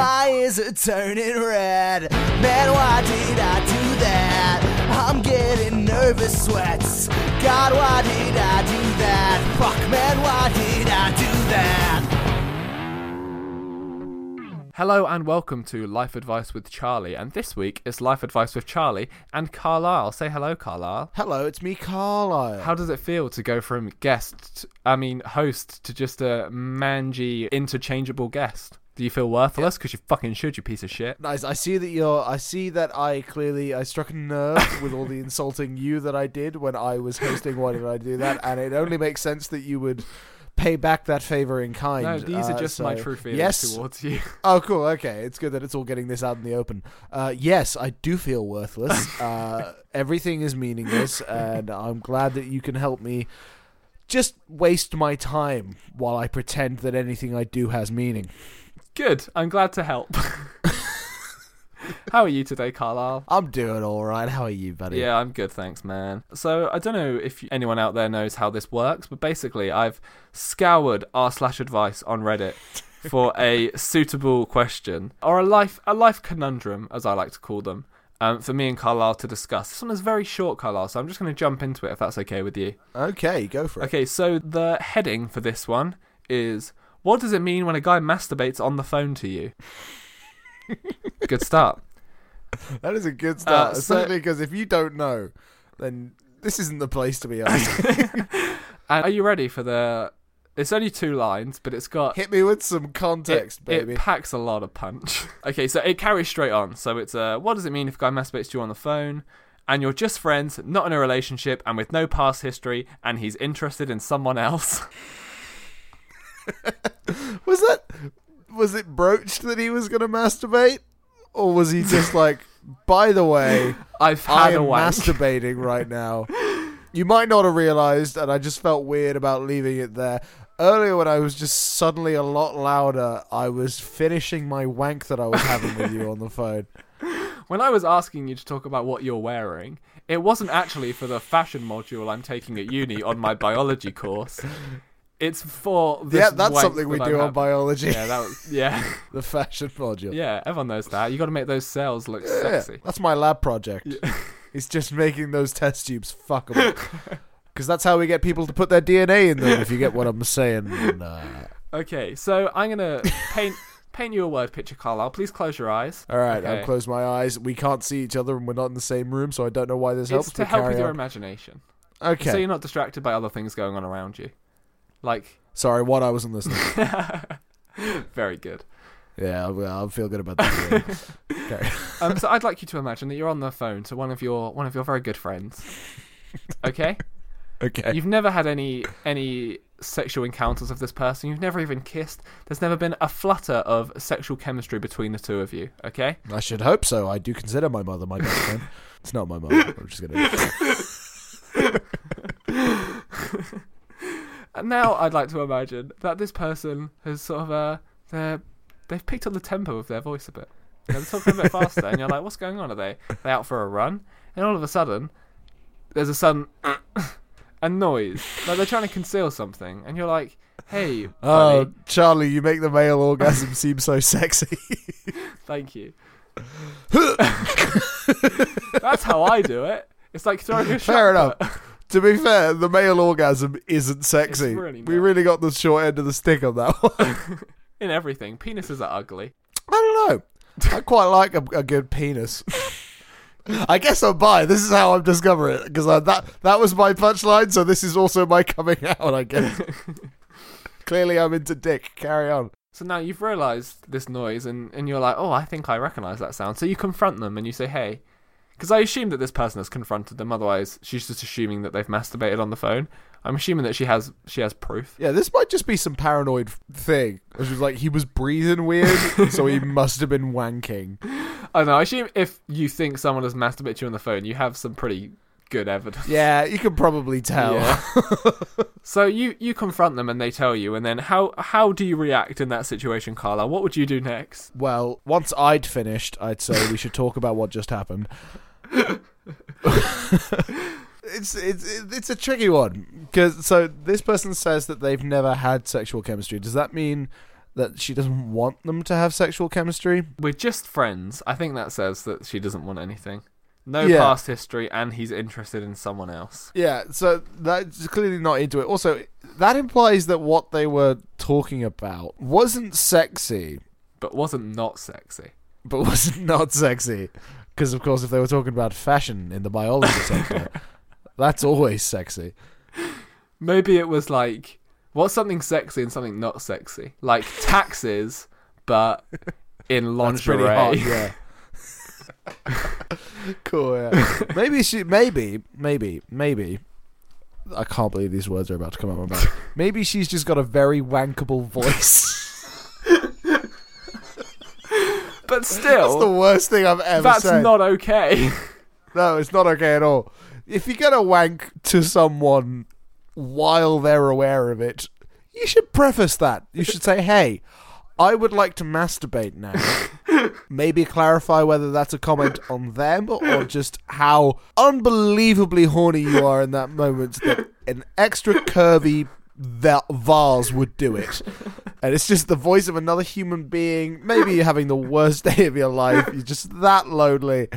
My ears are turning red. Man, why did I do that? I'm getting nervous sweats. God, why did I do that? Fuck, man, why did I do that? Hello and welcome to Life Advice with Charlie. And this week is Life Advice with Charlie and Carlisle. Say hello, Carlisle. Hello, it's me, Carlisle. How does it feel to go from guest, to, I mean, host, to just a mangy, interchangeable guest? Do you feel worthless? Because you fucking should, you piece of shit. Nice. I see that you're. I see that I clearly I struck a nerve with all the insulting you that I did when I was hosting. Why did I do that? And it only makes sense that you would pay back that favor in kind. No, these are Uh, just my true feelings yes. towards you. Oh, cool. Okay, it's good that it's all getting this out in the open. Uh, yes, I do feel worthless. Uh, everything is meaningless, and I'm glad that you can help me. Just waste my time while I pretend that anything I do has meaning. Good. I'm glad to help. How are you today, Carlisle? I'm doing all right. How are you, buddy? Yeah, I'm good, thanks, man. So I don't know if anyone out there knows how this works, but basically, I've scoured r slash advice on Reddit for a suitable question or a life a life conundrum, as I like to call them, um, for me and Carlisle to discuss. This one is very short, Carlisle, so I'm just going to jump into it if that's okay with you. Okay, go for it. Okay, so the heading for this one is what does it mean when a guy masturbates on the phone to you? Good start. That is a good start, Uh, so- especially because if you don't know, then this isn't the place to be asking. And are you ready for the? It's only two lines, but it's got Hit me with some context, it, baby. It packs a lot of punch. okay, so it carries straight on. So it's uh, what does it mean if a guy masturbates to you on the phone, and you're just friends, not in a relationship, and with no past history, and he's interested in someone else? was that was it broached that he was going to masturbate, or was he just like, by the way, I've I had a am wank. masturbating right now? You might not have realized, and I just felt weird about leaving it there. Earlier, when I was just suddenly a lot louder, I was finishing my wank that I was having with you on the phone. when I was asking you to talk about what you're wearing, it wasn't actually for the fashion module I'm taking at uni on my biology course. It's for this yeah, that's something we that do on having. biology. Yeah, that was yeah, the fashion module. yeah. Everyone knows that. You got to make those cells look Yeah, sexy. that's my lab project. it's just making those test tubes fuckable. Because that's how we get people to put their DNA in them, if you get what I'm saying. And, uh, Okay, so I'm gonna paint paint you a word picture, Carlisle. Please close your eyes. all right, Okay. I've closed my eyes. We can't see each other and we're not in the same room, so I don't know why this helps. To help with your on. imagination, Okay. so you're not distracted by other things going on around you. Like, Sorry, what? I wasn't listening. very good. yeah, I'll, I'll feel good about that. okay. Um, so I'd like you to imagine that you're on the phone to one of your one of your very good friends. Okay, Okay. you've never had any any sexual encounters of this person. You've never even kissed. There's never been a flutter of sexual chemistry between the two of you. Okay. I should hope so. I do consider my mother my best friend. It's not my mother. I'm just kidding. And now I'd like to imagine that this person has sort of uh, they're, they've picked up the tempo of their voice a bit. You know, they're talking a bit faster, and you're like, "What's going on? Are they they out for a run?" And all of a sudden, there's a sudden a noise, like they're trying to conceal something, and you're like, "Hey, Oh, buddy, Charlie, you make the male orgasm seem so sexy. thank you." That's how I do it. It's like throwing a Fair shot enough. To be fair, the male orgasm isn't sexy. really we really got the short end of the stick on that one. in everything. Penises are ugly. I don't know. I quite like a, a good penis. I guess I'm bi. This is how I'm discovering it because uh, that that was my punchline. So this is also my coming out. I guess. Clearly, I'm into dick. Carry on. So now you've realised this noise, and, and you're like, oh, I think I recognise that sound. So you confront them and you say, hey, because I assume that this person has confronted them. Otherwise, she's just assuming that they've masturbated on the phone. I'm assuming that she has she has proof. Yeah, this might just be some paranoid thing. Which was like he was breathing weird, so he must have been wanking. I don't know. I assume if you think someone has masturbated to you on the phone, you have some pretty good evidence. Yeah, you can probably tell. Yeah. so you you confront them and they tell you, and then how how do you react in that situation, Carla? What would you do next? Well, once I'd finished, I'd say we should talk about what just happened. It's it's it's a tricky one because so this person says that they've never had sexual chemistry. Does that mean that she doesn't want them to have sexual chemistry. We're just friends. I think that says that she doesn't want anything. No Yeah. past history, and he's interested in someone else. Yeah, so that's clearly not into it. Also, that implies that what they were talking about wasn't sexy, But wasn't not sexy. but was not not sexy. Because, of course, if they were talking about fashion in the biology sector, that's always sexy. Maybe it was like, what's something sexy and something not sexy? Like taxes, but in lingerie. hot, yeah. cool, yeah. maybe she, maybe, maybe, maybe. I can't believe these words are about to come out of my mouth. Maybe she's just got a very wankable voice. But still, That's the worst thing I've ever said. that's said. not okay. No, it's not okay at all. If you're gonna wank to someone while they're aware of it, you should preface that. You should say, "Hey, I would like to masturbate now." Maybe clarify whether that's a comment on them or just how unbelievably horny you are in that moment that an extra curvy va- vase would do it. And it's just the voice of another human being. Maybe you're having the worst day of your life. You're just that lonely.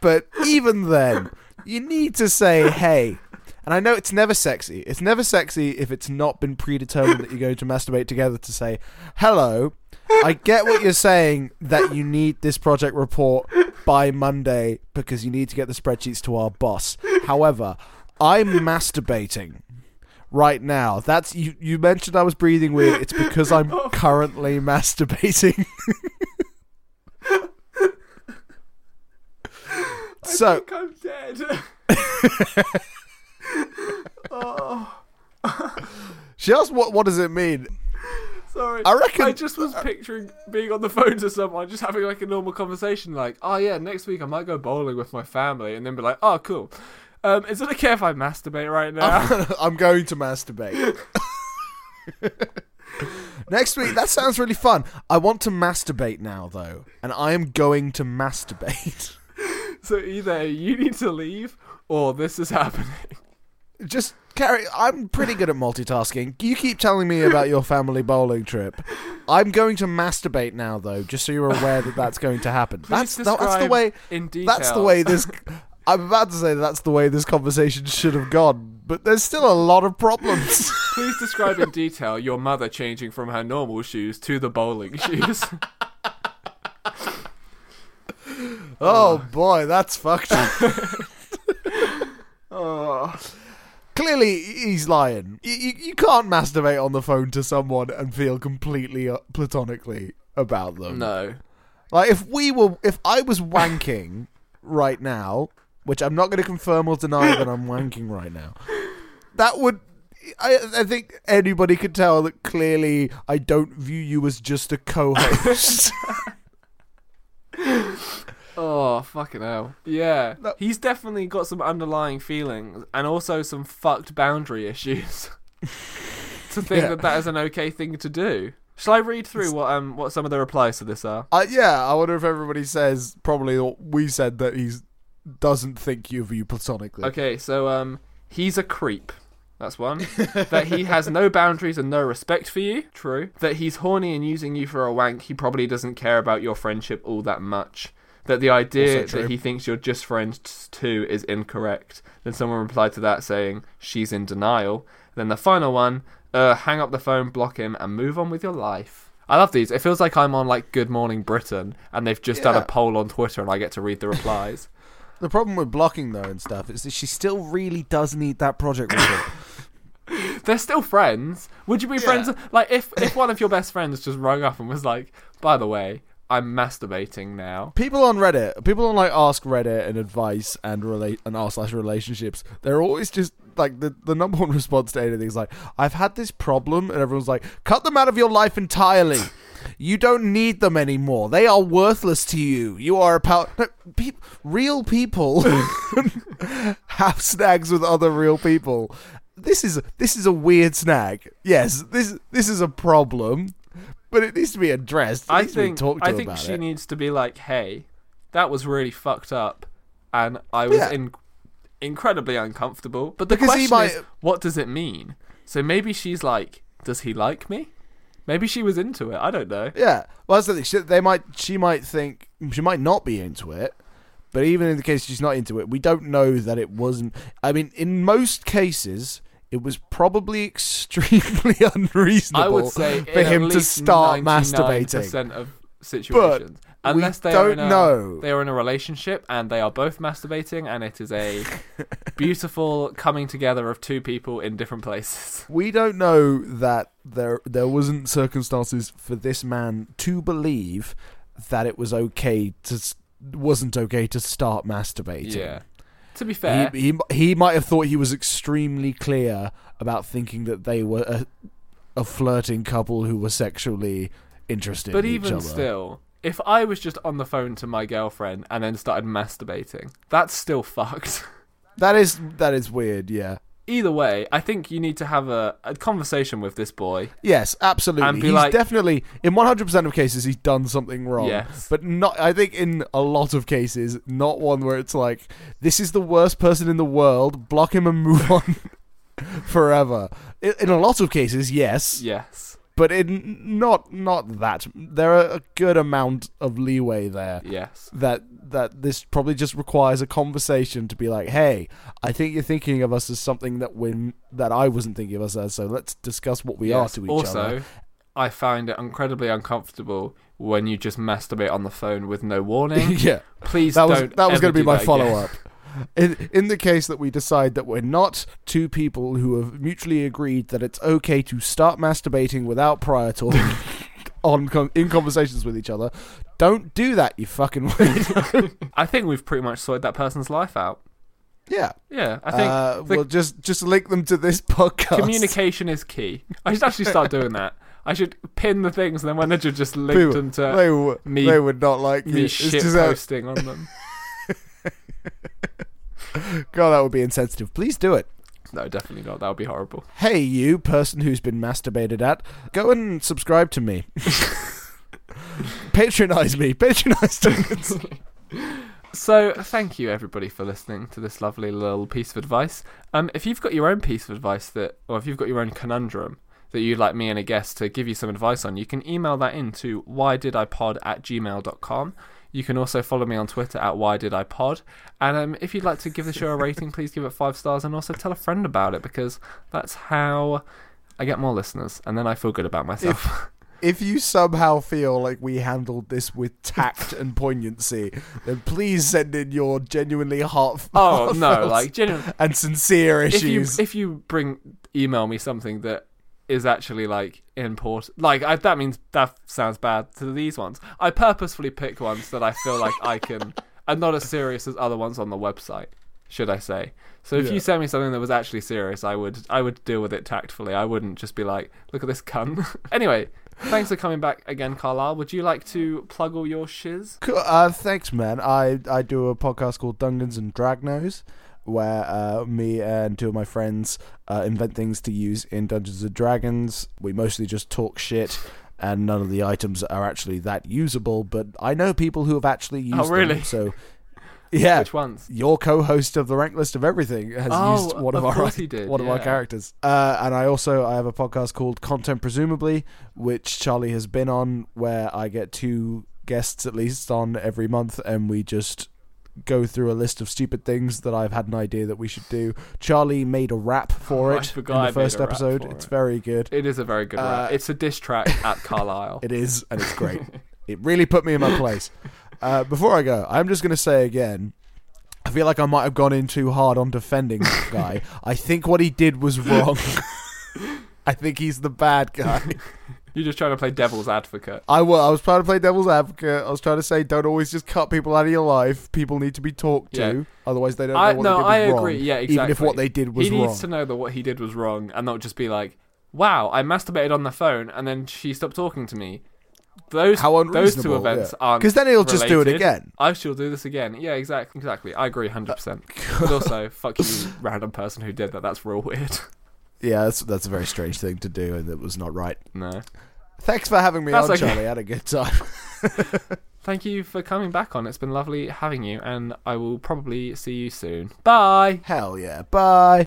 But even then, you need to say, hey. And I know it's never sexy. It's never sexy if it's not been predetermined that you're going to masturbate together to say, hello, I get what you're saying that you need this project report by Monday because you need to get the spreadsheets to our boss. However, I'm masturbating right now. That's you you mentioned I was breathing weird. It's because I'm oh. currently masturbating. so think I'm dead. oh, she asked what what does it mean? sorry. I reckon- I just was picturing being on the phone to someone, just having like a normal conversation, like, "Oh yeah, next week I might go bowling with my family," and then be like, "Oh cool." Um, is it okay if I masturbate right now? I'm going to masturbate. Next week, that sounds really fun. I want to masturbate now, though, and I am going to masturbate. so either you need to leave, or this is happening. Just carry. I'm pretty good at multitasking. You keep telling me about your family bowling trip. I'm going to masturbate now, though, just so you're aware that that's going to happen. Please That's the, that's the way. in detail. That's the way this. I'm about to say that's the way this conversation should have gone, but there's still a lot of problems. Please describe in detail your mother changing from her normal shoes to the bowling shoes. oh boy, that's fucked. up. oh. Clearly, he's lying. You, you, you can't masturbate on the phone to someone and feel completely uh, platonically about them. No. Like if we were, if I was wanking right now, which I'm not going to confirm or deny that I'm wanking right now, that would. I, I think anybody could tell that clearly I don't view you as just a co-host. Oh, fucking hell. Yeah. No. He's definitely got some underlying feelings and also some fucked boundary issues. to think Yeah. that that is an okay thing to do. Shall I read through what um what some of the replies to this are? uh, yeah, I wonder if everybody says probably what we said that he doesn't think you of you platonically. Okay, so um he's a creep. That's one. that he has no boundaries and no respect for you. True. That he's horny and using you for a wank. He probably doesn't care about your friendship all that much. That the idea that he thinks you're just friends too is incorrect. Then someone replied to that saying she's in denial. Then the final one, uh, hang up the phone, block him, and move on with your life. I love these. It feels like I'm on like Good Morning Britain, and they've just done a poll on Twitter, and I get to read the replies. The problem with blocking though and stuff is that she still really does need that project report. They're still friends. Would you be friends? Like if if one of your best friends just rung up and was like, "By the way, I'm masturbating now." people on Reddit, people on like Ask Reddit and advice and relate and r slash relationships, they're always just like the the number one response to anything is like, I've had this problem, and everyone's like, cut them out of your life entirely. You don't need them anymore. They are worthless to you. You are a power. No, pe- real people have snags with other real people. This is this is a weird snag. Yes, this this is a problem, but it needs to be addressed. It I needs to be think I think she it. needs to be like, "Hey, that was really fucked up, and I was Yeah. in incredibly uncomfortable." But the Because question is, what does it mean? So maybe she's like, "Does he like me?" Maybe she was into it. I don't know. Yeah, well, that's the thing. She, they might, she might think she might not be into it, but even in the case she's not into it, we don't know that it wasn't. I mean, in most cases, it was probably extremely unreasonable I would say for him to start masturbating. of situations. Unless they are don't in a, know. they are in a relationship and they are both masturbating, and it is a beautiful coming together of two people in different places. We don't know that there there wasn't circumstances for this man to believe that it was okay to wasn't okay to start masturbating. Yeah. To be fair, He, he he might have thought he was extremely clear about thinking that they were a, a flirting couple who were sexually interested but in each even still, if I was just on the phone to my girlfriend and then started masturbating, that's still fucked. that is that is weird. Yeah. Either way, I think you need to have a, a conversation with this boy. Yes, absolutely. He's like- definitely in 100% of cases he's done something wrong. Yes. But not I think in a lot of cases not one where it's like this is the worst person in the world, block him and move on forever. In, in a lot of cases, yes, Yes. But in not not that. There are a good amount of leeway there. Yes. That that this probably just requires a conversation to be like, "Hey, I think you're thinking of us as something that when that I wasn't thinking of us as, so let's discuss what we are to each also, other." I find it incredibly uncomfortable when you just masturbate on the phone with no warning. yeah. Please that was don't. that was going to be my follow up. In, in the case that we decide that we're not two people who have mutually agreed that it's okay to start masturbating without prior talk on con- in conversations with each other, don't do that, you fucking weirdo. I think we've pretty much sorted that person's life out. yeah. Yeah, I think uh, the we'll just just link them to this podcast. communication is key. I should actually start doing that. I should pin the things, and then when they're just linked People, them to they, w- me- they would not like me you. Shit posting on them. God, that would be insensitive. Please do it. No, definitely not. That would be horrible. Hey, you person who's been masturbated at, go and subscribe to me. Patronize me. Patronize Duncan's. So, thank you everybody for listening to this lovely little piece of advice. Um, if you've got your own piece of advice that, or if you've got your own conundrum that you'd like me and a guest to give you some advice on, you can email that in to whydidipod at gmail.com. You can also follow me on Twitter at whydidipod. And um, if you'd like to give the show a rating, please give it five stars and also tell a friend about it because that's how I get more listeners and then I feel good about myself. if you somehow feel like we handled this with tact and poignancy, then please send in your genuinely heart. oh, no, like, genuinely. and sincere if you issues. if you bring email me something that is actually like important like I, that means that sounds bad to these ones i purposefully pick ones that i feel like i can are not as serious as other ones on the website should i say so if Yeah. you send me something that was actually serious i would i would deal with it tactfully i wouldn't just be like look at this cunt anyway thanks for coming back again carlisle would you like to plug all your shiz Cool. Uh, thanks, man. I I do a podcast called Dungeons and Dragnos, where uh, me and two of my friends uh, invent things to use in Dungeons and Dragons. We mostly just talk shit. And none of the items are actually that usable, but I know people who have actually used Oh, really? them. So, yeah, which ones your co-host of the rank list of everything has Oh, used one of, of our did, one of our characters. Uh, and I also I have a podcast called Content Presumably, which Charlie has been on, where I get two guests at least on every month, and we just go through a list of stupid things that I've had an idea that we should do. Charlie made a rap for Oh, it in the made first episode. It's it. very good. it is a very good Uh, rap. it's a diss track at carlisle It is, and it's great. it really put me in my place. Uh, before I go, I'm just going to say again. I feel like I might have gone in too hard on defending that guy. I think what he did was wrong. I think he's the bad guy. You're just trying to play devil's advocate. I wa- I was trying to play devil's advocate. I was trying to say don't always just cut people out of your life. People need to be talked to, Yeah. otherwise they don't know I what no, they did was I wrong. agree. Yeah, exactly. Even if what they did was wrong. he needs wrong. to know that what he did was wrong, and not just be like, "Wow, I masturbated on the phone, and then she stopped talking to me." Those How those two events yeah. aren't Because then he'll just do it again. I shall do this again. Yeah, exactly. Exactly. I agree, uh, hundred percent. But also, fuck you, random person who did that. That's real weird. Yeah, that's that's a very strange thing to do, and it was not right. no. Thanks for having me That's on, okay. Charlie. I had a good time. Thank you for coming back on. It's been lovely having you, and I will probably see you soon. Bye. Hell yeah! Bye.